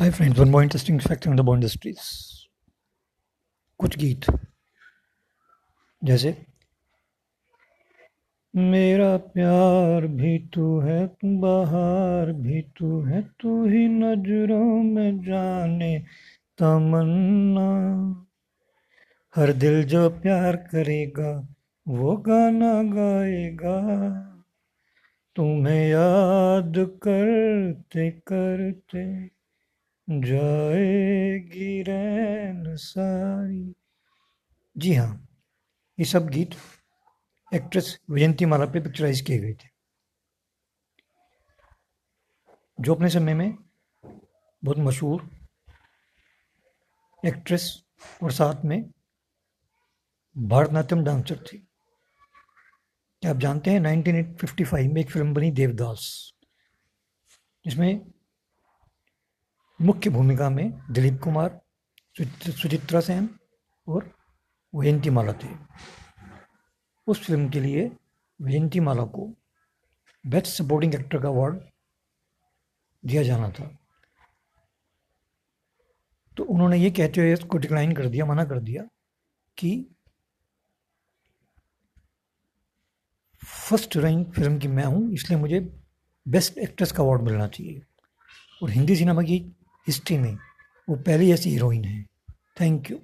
Hi friends one more interesting fact in the बॉ industries कुछ गीत। जैसे, मेरा प्यार भी तू है, बाहर भी तू है, तू ही नज़रों में जाने, तमन्ना। हर दिल जो प्यार करेगा, वो गाना गाएगा। तुम्हें याद करते करते जाएगी रैन सारी जी हाँ ये सब गीत एक्ट्रेस विजंती माला पे पिक्चराइज किए गए थे। जो अपने समय में बहुत मशहूर एक्ट्रेस और साथ में भारतनाट्यम डांसर थी। क्या आप जानते हैं 1955 में एक फ़िल्म बनी देवदास, जिसमें मुख्य भूमिका में दिलीप कुमार सुचित्रा सेन और वयंती माला थे। उस फ़िल्म के लिए वयंती माला को बेस्ट सपोर्टिंग एक्टर का अवार्ड दिया जाना था। तो उन्होंने ये कहते हुए इसको डिक्लाइन कर दिया, मना कर दिया कि फ़र्स्ट रैंक फ़िल्म की मैं हूँ, इसलिए मुझे बेस्ट एक्ट्रेस का अवार्ड मिलना चाहिए। और हिंदी सिनेमा की हिस्ट्री में। वो पहली ऐसी हीरोइन है। Thank you